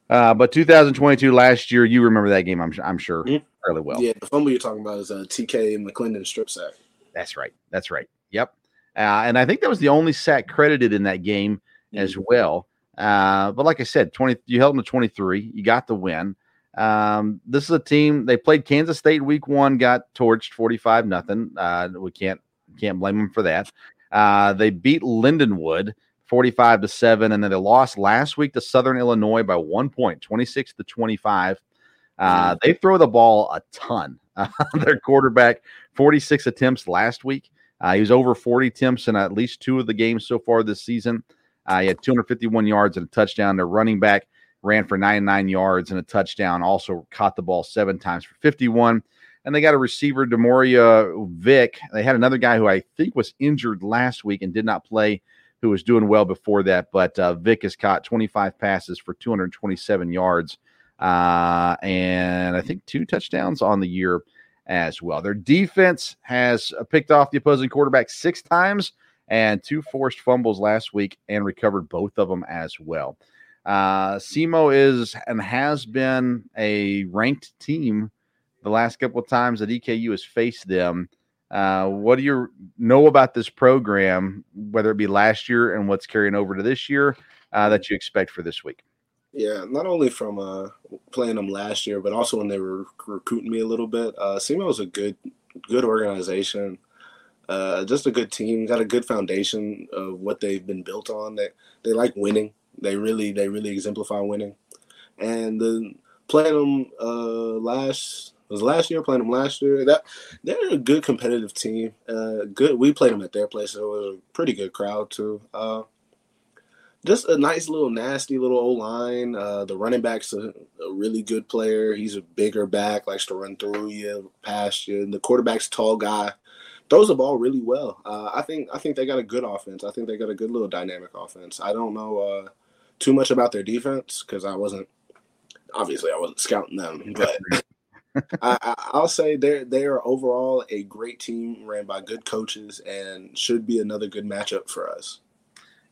Uh, but 2022 last year, you remember that game? I'm I'm sure mm-hmm. fairly well. Yeah, the fumble you're talking about is a uh, TK McClendon strip sack. That's right. That's right. Yep. Uh, and I think that was the only sack credited in that game mm-hmm. as well. Uh, but like I said, 20 you held them to 23. You got the win. Um, this is a team they played Kansas State week one, got torched 45 nothing. Uh, we can't can't blame them for that. Uh, they beat Lindenwood 45 to 7, and then they lost last week to Southern Illinois by one point, 26 to 25. Uh, mm-hmm. they throw the ball a ton. Uh, *laughs* their quarterback, 46 attempts last week. Uh, he was over 40 attempts in at least two of the games so far this season. Uh, he had 251 yards and a touchdown. Their running back ran for 99 yards and a touchdown. Also caught the ball seven times for 51 and they got a receiver, Demoria Vick. They had another guy who I think was injured last week and did not play, who was doing well before that. But uh, Vick has caught 25 passes for 227 yards uh, and I think two touchdowns on the year as well. Their defense has uh, picked off the opposing quarterback six times and two forced fumbles last week and recovered both of them as well. Uh, SEMO is and has been a ranked team the last couple of times that EKU has faced them. Uh, what do you know about this program, whether it be last year and what's carrying over to this year, uh, that you expect for this week? Yeah, not only from uh, playing them last year, but also when they were recruiting me a little bit. Uh, is a good, good organization, uh, just a good team. Got a good foundation of what they've been built on. They they like winning. They really they really exemplify winning, and the playing them uh, last was last year playing them last year. That they're a good competitive team. Uh, good. We played them at their place, so it was a pretty good crowd too. Just a nice little nasty little old line. Uh, the running back's a, a, really good player. He's a bigger back, likes to run through you, past you. And the quarterback's tall guy, throws the ball really well. Uh, I think I think they got a good offense. I think they got a good little dynamic offense. I don't know uh, too much about their defense because I wasn't obviously I wasn't scouting them, *laughs* but I, will say they they are overall a great team ran by good coaches and should be another good matchup for us.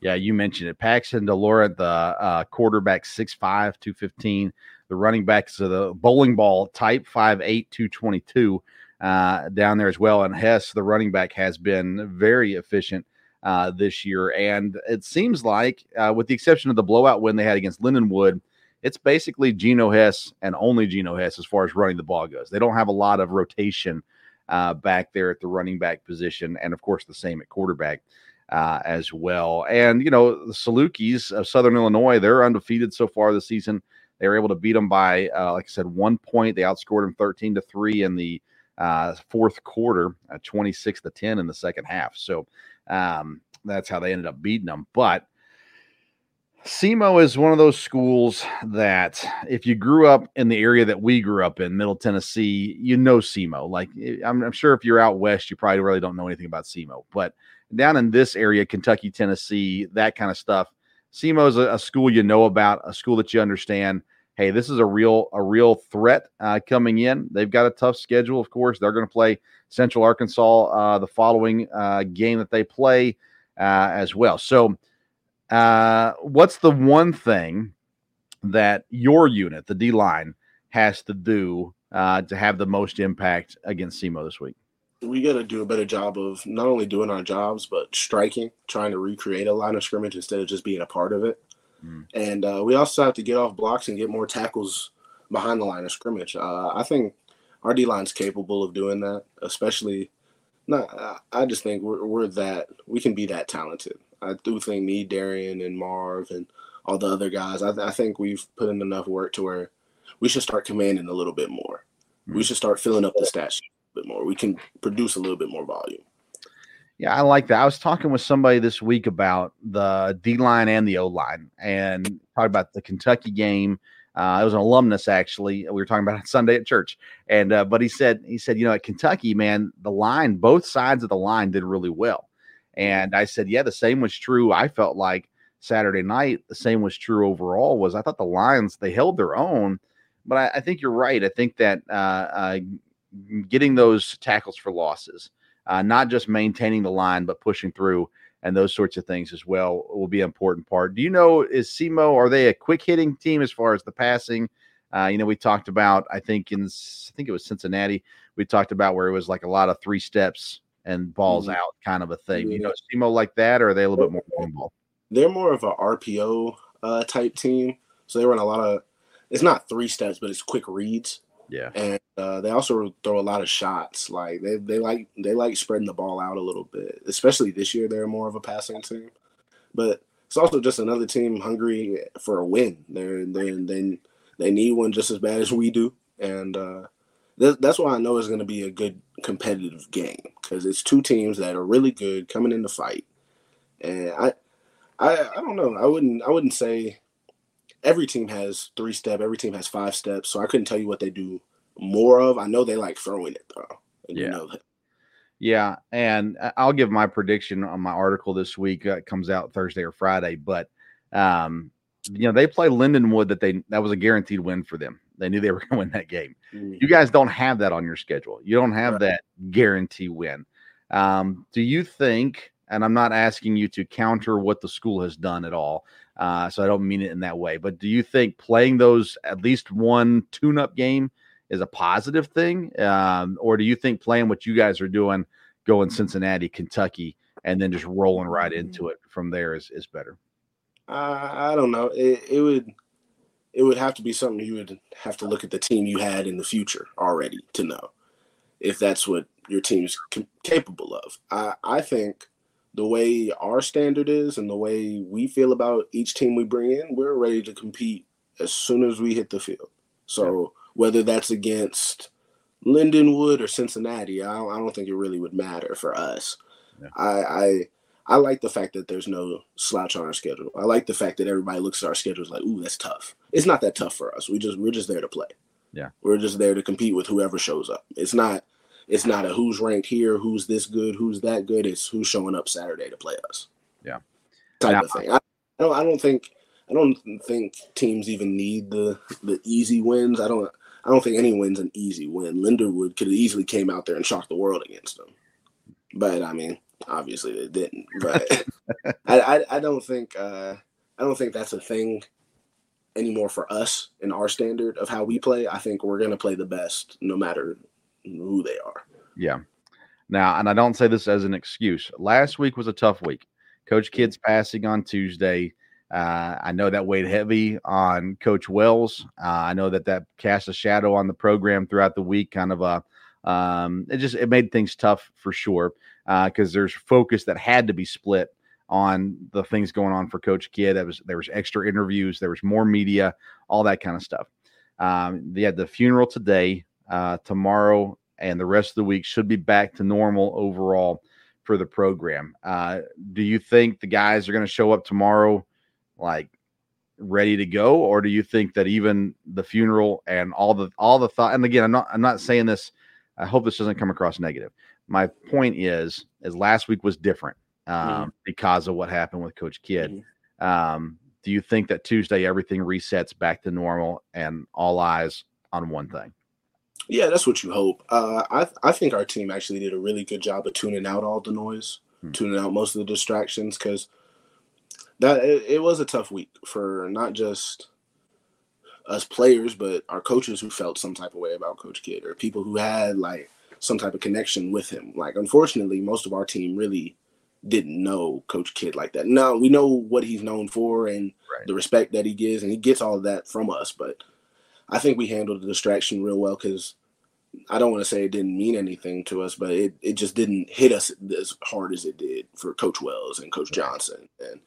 Yeah, you mentioned it. Paxton DeLaurent, the uh, quarterback, 6'5", 215. The running backs of the bowling ball type, 5'8", 222 uh, down there as well. And Hess, the running back, has been very efficient uh, this year. And it seems like, uh, with the exception of the blowout win they had against Lindenwood – it's basically Geno Hess and only Geno Hess as far as running the ball goes. They don't have a lot of rotation uh, back there at the running back position, and of course the same at quarterback uh, as well. And you know the Salukis of Southern Illinois, they're undefeated so far this season. They were able to beat them by, uh, like I said, one point. They outscored them thirteen to three in the uh, fourth quarter, uh, twenty six to ten in the second half. So um, that's how they ended up beating them. But SEMO is one of those schools that if you grew up in the area that we grew up in, Middle Tennessee, you know SEMO. Like eh, I'm, I'm, sure if you're out west, you probably really don't know anything about SEMO. But down in this area, Kentucky, Tennessee, that kind of stuff, SEMO is a, a school you know about, a school that you understand. Hey, this is a real a real threat uh, coming in. They've got a tough schedule, of course. They're going to play Central Arkansas uh, the following uh, game that they play uh, as well. So uh, what's the one thing that your unit, the D line, has to do uh, to have the most impact against SEMO this week? We got to do a better job of not only doing our jobs, but striking, trying to recreate a line of scrimmage instead of just being a part of it. Mm. And uh, we also have to get off blocks and get more tackles behind the line of scrimmage. Uh, I think our D line's capable of doing that, especially. Not, I just think we're, we're that we can be that talented. I do think me, Darian, and Marv, and all the other guys, I, I think we've put in enough work to where we should start commanding a little bit more. Mm-hmm. We should start filling up the stat sheet bit more. We can produce a little bit more volume. Yeah, I like that. I was talking with somebody this week about the D line and the O line, and talking about the Kentucky game. Uh, it was an alumnus actually. We were talking about it Sunday at church, and uh, but he said he said you know at Kentucky, man, the line, both sides of the line did really well, and I said yeah, the same was true. I felt like Saturday night, the same was true overall. Was I thought the Lions they held their own, but I, I think you're right. I think that uh, uh getting those tackles for losses uh, not just maintaining the line, but pushing through and those sorts of things as well will be an important part. Do you know, is SEMO, are they a quick hitting team as far as the passing? Uh, you know, we talked about, I think in, I think it was Cincinnati, we talked about where it was like a lot of three steps and balls mm-hmm. out kind of a thing. Yeah. You know, SEMO like that, or are they a little bit more ball? They're more of a RPO uh, type team. So they run a lot of, it's not three steps, but it's quick reads. Yeah. And uh, they also throw a lot of shots. Like they, they like they like spreading the ball out a little bit. Especially this year, they're more of a passing team. But it's also just another team hungry for a win. They're they they they need one just as bad as we do. And uh, th- that's why I know it's going to be a good competitive game because it's two teams that are really good coming in the fight. And I, I I don't know. I wouldn't I wouldn't say every team has three step, every team has five steps. So I couldn't tell you what they do more of. I know they like throwing it though. yeah. You know yeah, and I'll give my prediction on my article this week. Uh, comes out Thursday or Friday, but um, you know they play Lindenwood. That they that was a guaranteed win for them. They knew they were *laughs* going to win that game. Mm-hmm. You guys don't have that on your schedule. You don't have right. that guarantee win. Um, do you think? And I'm not asking you to counter what the school has done at all. Uh, so I don't mean it in that way. But do you think playing those at least one tune up game is a positive thing? Um, or do you think playing what you guys are doing, going Cincinnati, Kentucky, and then just rolling right into it from there is, is better? Uh, I don't know. It, it would it would have to be something you would have to look at the team you had in the future already to know if that's what your team's capable of. I, I think the way our standard is and the way we feel about each team we bring in, we're ready to compete as soon as we hit the field. So whether that's against Lindenwood or Cincinnati, I don't, I don't think it really would matter for us. Yeah. I, I I like the fact that there's no slouch on our schedule. I like the fact that everybody looks at our schedules like, "Ooh, that's tough." It's not that tough for us. We just we're just there to play. Yeah, we're just there to compete with whoever shows up. It's not it's not a who's ranked here, who's this good, who's that good. It's who's showing up Saturday to play us. Yeah, type now, of thing. I, I don't. I don't think. I don't think teams even need the the easy wins. I don't. I don't think any win's an easy win. Lindenwood could have easily came out there and shocked the world against them, but I mean, obviously they didn't. But *laughs* I, I, I, don't think. Uh, I don't think that's a thing anymore for us in our standard of how we play. I think we're gonna play the best no matter who they are. Yeah. Now, and I don't say this as an excuse. Last week was a tough week. Coach Kidd's passing on Tuesday. Uh, I know that weighed heavy on Coach Wells. Uh, I know that that cast a shadow on the program throughout the week. Kind of a, um, it just it made things tough for sure because uh, there's focus that had to be split on the things going on for Coach Kidd. That was there was extra interviews, there was more media, all that kind of stuff. Um, they had the funeral today uh, tomorrow and the rest of the week should be back to normal overall for the program. Uh, do you think the guys are going to show up tomorrow like ready to go, or do you think that even the funeral and all the all the thought? And again, I'm not I'm not saying this. I hope this doesn't come across negative. My point is, is last week was different um, mm-hmm. because of what happened with Coach Kidd. Mm-hmm. Um, do you think that Tuesday everything resets back to normal and all eyes on one thing? Yeah, that's what you hope. Uh, I I think our team actually did a really good job of tuning out all the noise, hmm. tuning out most of the distractions because that it, it, was a tough week for not just us players, but our coaches who felt some type of way about Coach Kidd or people who had like some type of connection with him. Like, unfortunately, most of our team really didn't know Coach Kidd like that. No, we know what he's known for and right. the respect that he gives, and he gets all that from us, but I think we handled the distraction real well because I don't want to say it didn't mean anything to us, but it, it just didn't hit us as hard as it did for Coach Wells and Coach Johnson. And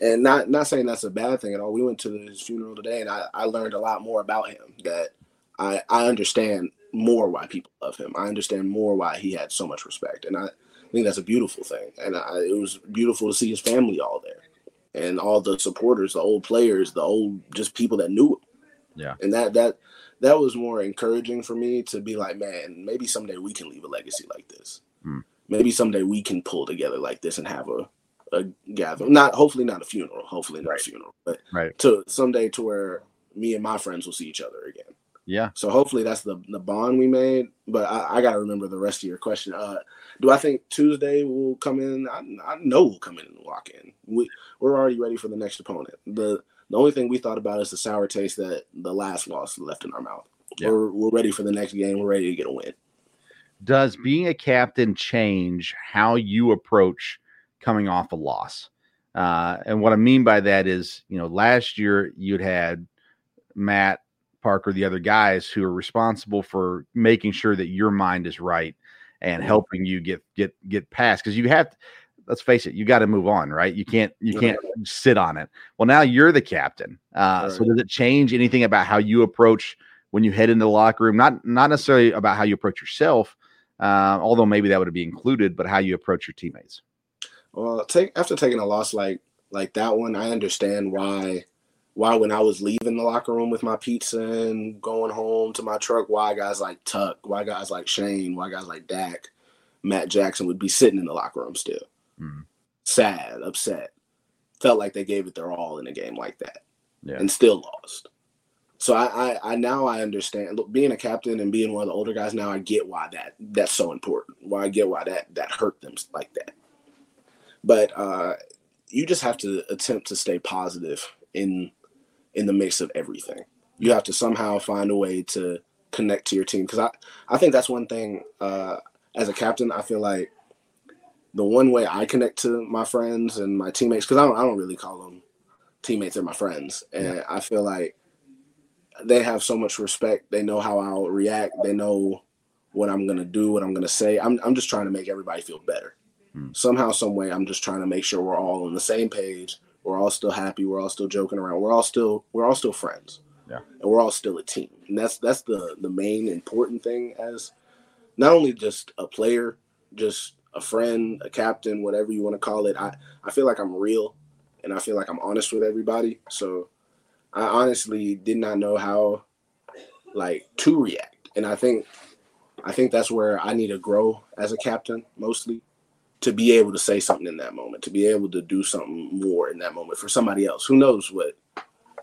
and not not saying that's a bad thing at all. We went to his funeral today and I, I learned a lot more about him that I, I understand more why people love him. I understand more why he had so much respect. And I think that's a beautiful thing, and I, it was beautiful to see his family all there, and all the supporters, the old players, the old just people that knew him. Yeah, and that that that was more encouraging for me to be like, man, maybe someday we can leave a legacy like this. Hmm. Maybe someday we can pull together like this and have a a gathering. Not hopefully not a funeral, hopefully not Right. a funeral, but right. to someday to where me and my friends will see each other again. Yeah. So hopefully that's the the bond we made. But I, I got to remember the rest of your question. Uh, do I think Tuesday will come in? I, I know we'll come in and walk in. We we're already ready for the next opponent. The the only thing we thought about is the sour taste that the last loss left in our mouth. Yeah. We're we're ready for the next game. We're ready to get a win. Does being a captain change how you approach coming off a loss? Uh, and what I mean by that is, you know, last year you'd had Matt Parker, the other guys who are responsible for making sure that your mind is right and Mhm. helping you get get get past because you have to, let's face it you got to move on right? You can't you can't sit on it. Well now you're the captain uh, so does it change anything about how you approach when you head into the locker room? Not not necessarily about how you approach yourself uh, although maybe that would be included but how you approach your teammates. Well, take after taking a loss like like that one, I understand why why when I was leaving the locker room with my pizza and going home to my truck, why guys like Tuck, why guys like Shane, why guys like Dak, Matt Jackson would be sitting in the locker room still, Mhm. sad, upset, felt like they gave it their all in a game like that, Yeah. and still lost. So I, I, I now I understand. Look, being a captain and being one of the older guys now, I get why that that's so important. Why I get why that that hurt them like that but uh, you just have to attempt to stay positive in in the mix of everything. You have to somehow find a way to connect to your team because I I think that's one thing uh, as a captain. I feel like the one way I connect to my friends and my teammates because I don't I don't really call them teammates; they're my friends, and I feel like they have so much respect. They know how I'll react. They know what I'm gonna do, what I'm gonna say. I'm I'm just trying to make everybody feel better hmm. somehow, some way, I'm just trying to make sure we're all on the same page. We're all still happy. We're all still joking around. We're all still we're all still friends. Yeah. and we're all still a team. And that's that's the the main important thing as not only just a player, just a friend, a captain, whatever you want to call it. I I feel like I'm real, and I feel like I'm honest with everybody. So I honestly did not know how like to react, and I think I think that's where I need to grow as a captain mostly to be able to say something in that moment, to be able to do something more in that moment for somebody else. Who knows what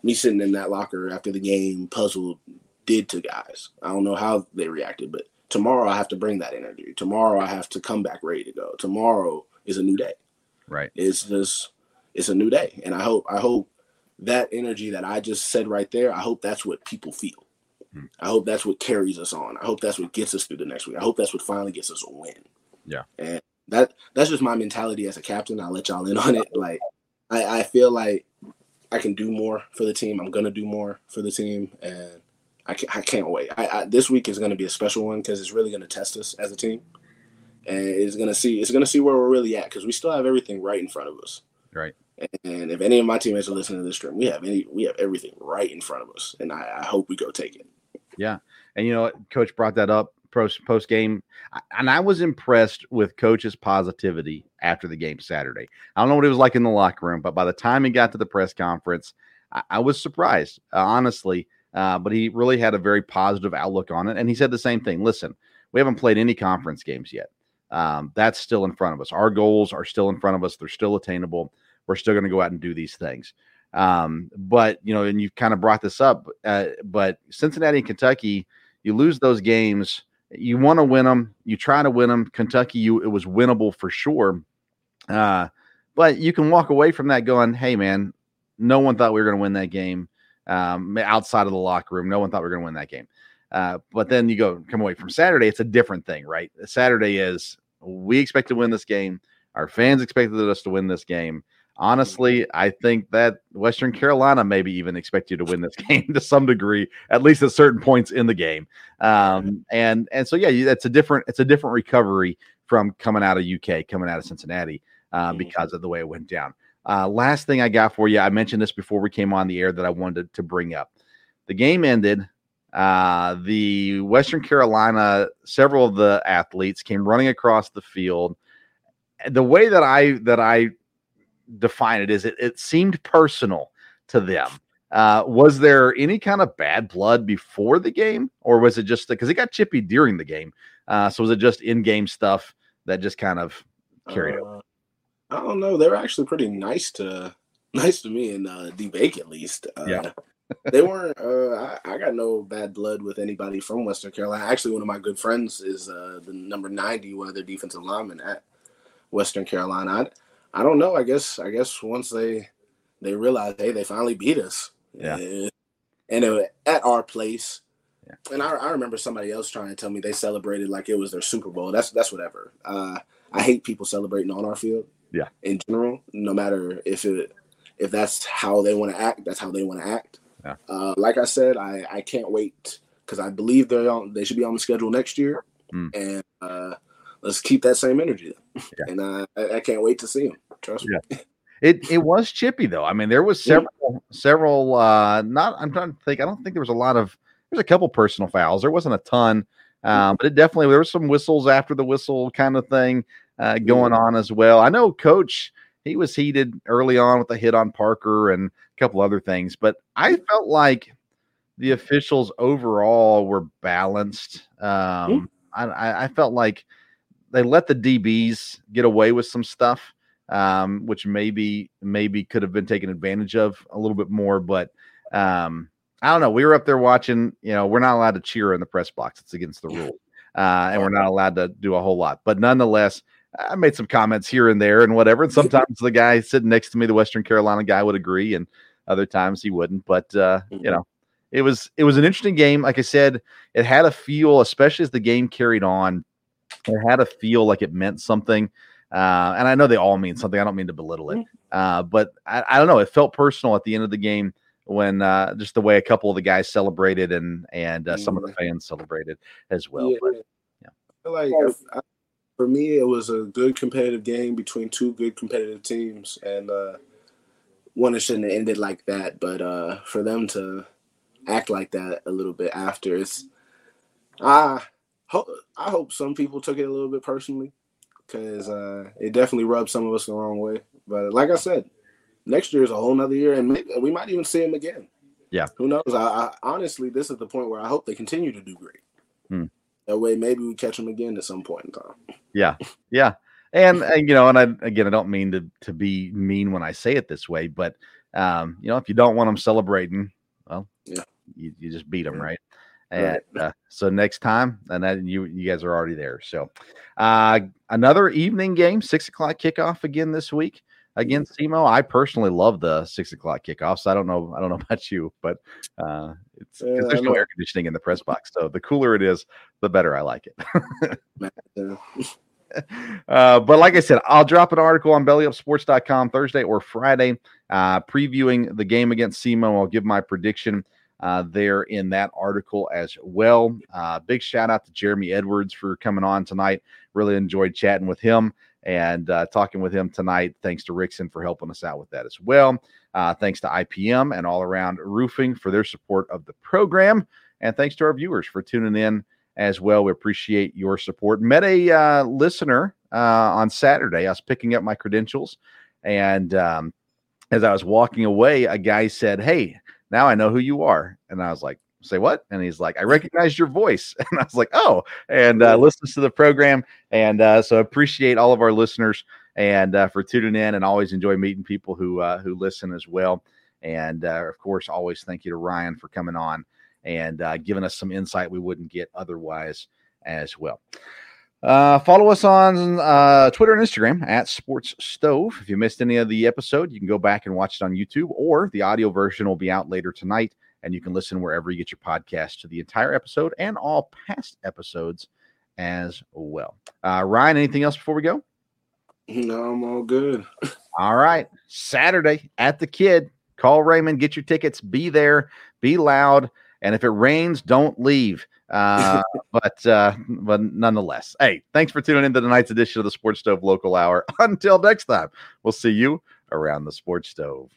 me sitting in that locker after the game puzzled did to guys. I don't know how they reacted, but tomorrow I have to bring that energy. Tomorrow I have to come back ready to go. Tomorrow is a new day. right It's just it's a new day. And I hope I hope that energy that I just said right there, I hope that's what people feel. Hmm. I hope that's what carries us on. I hope that's what gets us through the next week. I hope that's what finally gets us a win. Yeah. And that that's just my mentality as a captain. I'll let y'all in on it. Like I, I feel like I can do more for the team. I'm gonna do more for the team, and I can't, I can't wait. I, I, this week is gonna be a special one because it's really gonna test us as a team, and it's gonna see it's gonna see where we're really at because we still have everything right in front of us. Right. And if any of my teammates are listening to this stream, we have any we have everything right in front of us, and I, I hope we go take it. Yeah, and you know, coach brought that up post post game, and I was impressed with coach's positivity after the game Saturday. I don't know what it was like in the locker room, but by the time he got to the press conference, I, I was surprised, uh, honestly. Uh, but he really had a very positive outlook on it, and he said the same thing. Listen, we haven't played any conference games yet. Um, that's still in front of us. Our goals are still in front of us. They're still attainable. We're still going to go out and do these things. Um, but you know, and you've kind of brought this up, uh, but Cincinnati and Kentucky, you lose those games. You want to win them. You try to win them. Kentucky, you it was winnable for sure. Uh, but you can walk away from that going, "Hey, man, no one thought we were going to win that game." Um, outside of the locker room, no one thought we were going to win that game. Uh, but then you go come away from Saturday. It's a different thing, right? Saturday is we expect to win this game. Our fans expected us to win this game. Honestly, I think that Western Carolina maybe even expect you to win this *laughs* game to some degree, at least at certain points in the game. Um, and and so yeah, that's a different it's a different recovery from coming out of UK, coming out of Cincinnati, uh, Mhm. because of the way it went down. Uh, last thing I got for you, I mentioned this before we came on the air that I wanted to bring up. The game ended. Uh, the Western Carolina, several of the athletes came running across the field the way that I that I define it is it, it seemed personal to them. Uh, was there any kind of bad blood before the game, or was it just because it got chippy during the game? Uh, so was it just in-game stuff that just kind of carried uh, over? I don't know. They were actually pretty nice to *laughs* nice to me and uh, D Bake at least. Uh, yeah. they weren't. Uh, I, I, got no bad blood with anybody from Western Carolina. Actually, one of my good friends is uh, the number ninety, one of their defensive linemen at Western Carolina. I, I don't know. I guess. I guess once they they realized, hey, they finally beat us. Yeah. And, and it, at our place. Yeah. And I, I remember somebody else trying to tell me they celebrated like it was their Super Bowl. That's that's whatever. Uh, I hate people celebrating on our field. Yeah. In general, no matter if it if that's how they want to act, that's how they want to act. Yeah. Uh, like I said, I, I can't wait because I believe they're on. They should be on the schedule next year, mm. and uh, let's keep that same energy. Yeah. And I, I can't wait to see them. Trust yeah. me. It it was chippy though. I mean, there was several several. Uh, not I'm trying to think. I don't think there was a lot of. There's a couple personal fouls. There wasn't a ton, um, but it definitely there was some whistles after the whistle kind of thing uh, going on as well. I know Coach he was heated early on with a hit on Parker and a couple other things, but I felt like the officials overall were balanced. Um, I, I felt like they let the DBs get away with some stuff, um, which maybe maybe could have been taken advantage of a little bit more. But um, I don't know. We were up there watching. You know, we're not allowed to cheer in the press box; it's against the rule, uh, and we're not allowed to do a whole lot. But nonetheless, I made some comments here and there and whatever. And sometimes the guy sitting next to me, the Western Carolina guy, would agree, and other times he wouldn't. But uh, you mm-hmm. know, it was it was an interesting game. Like I said, it had a feel, especially as the game carried on. It had a feel like it meant something. Uh, and I know they all mean something. I don't mean to belittle it, mm-hmm. uh, but I, I, don't know. It felt personal at the end of the game when uh, just the way a couple of the guys celebrated and and uh, some of the fans celebrated as well. Yeah. But, yeah. Like I, for me, it was a good competitive game between two good competitive teams, and uh, one it shouldn't have ended like that. But uh, for them to act like that a little bit after, it's I hope I hope some people took it a little bit personally because uh, it definitely rubbed some of us the wrong way. But like I said, next year is a whole nother year, and maybe, we might even see him again. Yeah, who knows? I, I, honestly, this is the point where I hope they continue to do great. Hmm. That way, maybe we catch them again at some point in time. Yeah, yeah, and, and you know, and I again, I don't mean to to be mean when I say it this way, but um, you know, if you don't want them celebrating, well, yeah, you, you just beat them, right? And uh, so next time, and then you you guys are already there. So uh, another evening game, six o'clock kickoff again this week against SEMO. I personally love the six o'clock kickoffs. I don't know. I don't *laughs* know about you, but uh, it's yeah, there's no air conditioning in the press box. So the cooler it is, the better I like it. *laughs* uh, but like I said, I'll drop an article on bellyupsports.com Thursday or Friday uh, previewing the game against SEMO. I'll give my prediction uh, there in that article as well. Uh, big shout out to Jeremy Edwards for coming on tonight. Really enjoyed chatting with him and uh, talking with him tonight. Thanks to Rickson for helping us out with that as well. Uh, thanks to IPM and All Around Roofing for their support of the program. And thanks to our viewers for tuning in as well. We appreciate your support. Met a uh, listener uh, on Saturday. I was picking up my credentials. And um, as I was walking away, a guy said, Hey, now I know who you are. And I was like, say what? And he's like, I *laughs* recognized your voice. *laughs* And I was like, oh, and uh, listens to the program. And uh, so appreciate all of our listeners and uh, for tuning in and always enjoy meeting people who uh, who listen as well. And uh, of course, always thank you to Ryan for coming on and uh, giving us some insight we wouldn't get otherwise as well. Uh, follow us on uh, Twitter and Instagram at Sports Stove. If you missed any of the episode, you can go back and watch it on YouTube, or the audio version will be out later tonight and you can listen wherever you get your podcast to the entire episode and all past episodes as well. Uh, Ryan, anything else before we go? No, I'm all good. all right. Saturday at the Kidd. Call Raymond, get your tickets, be there, be loud. And if it rains, don't leave. Uh, *laughs* but uh, but nonetheless, hey, thanks for tuning in to tonight's edition of the Sports Stove Local Hour. *laughs* Until next time, we'll see you around the Sports Stove.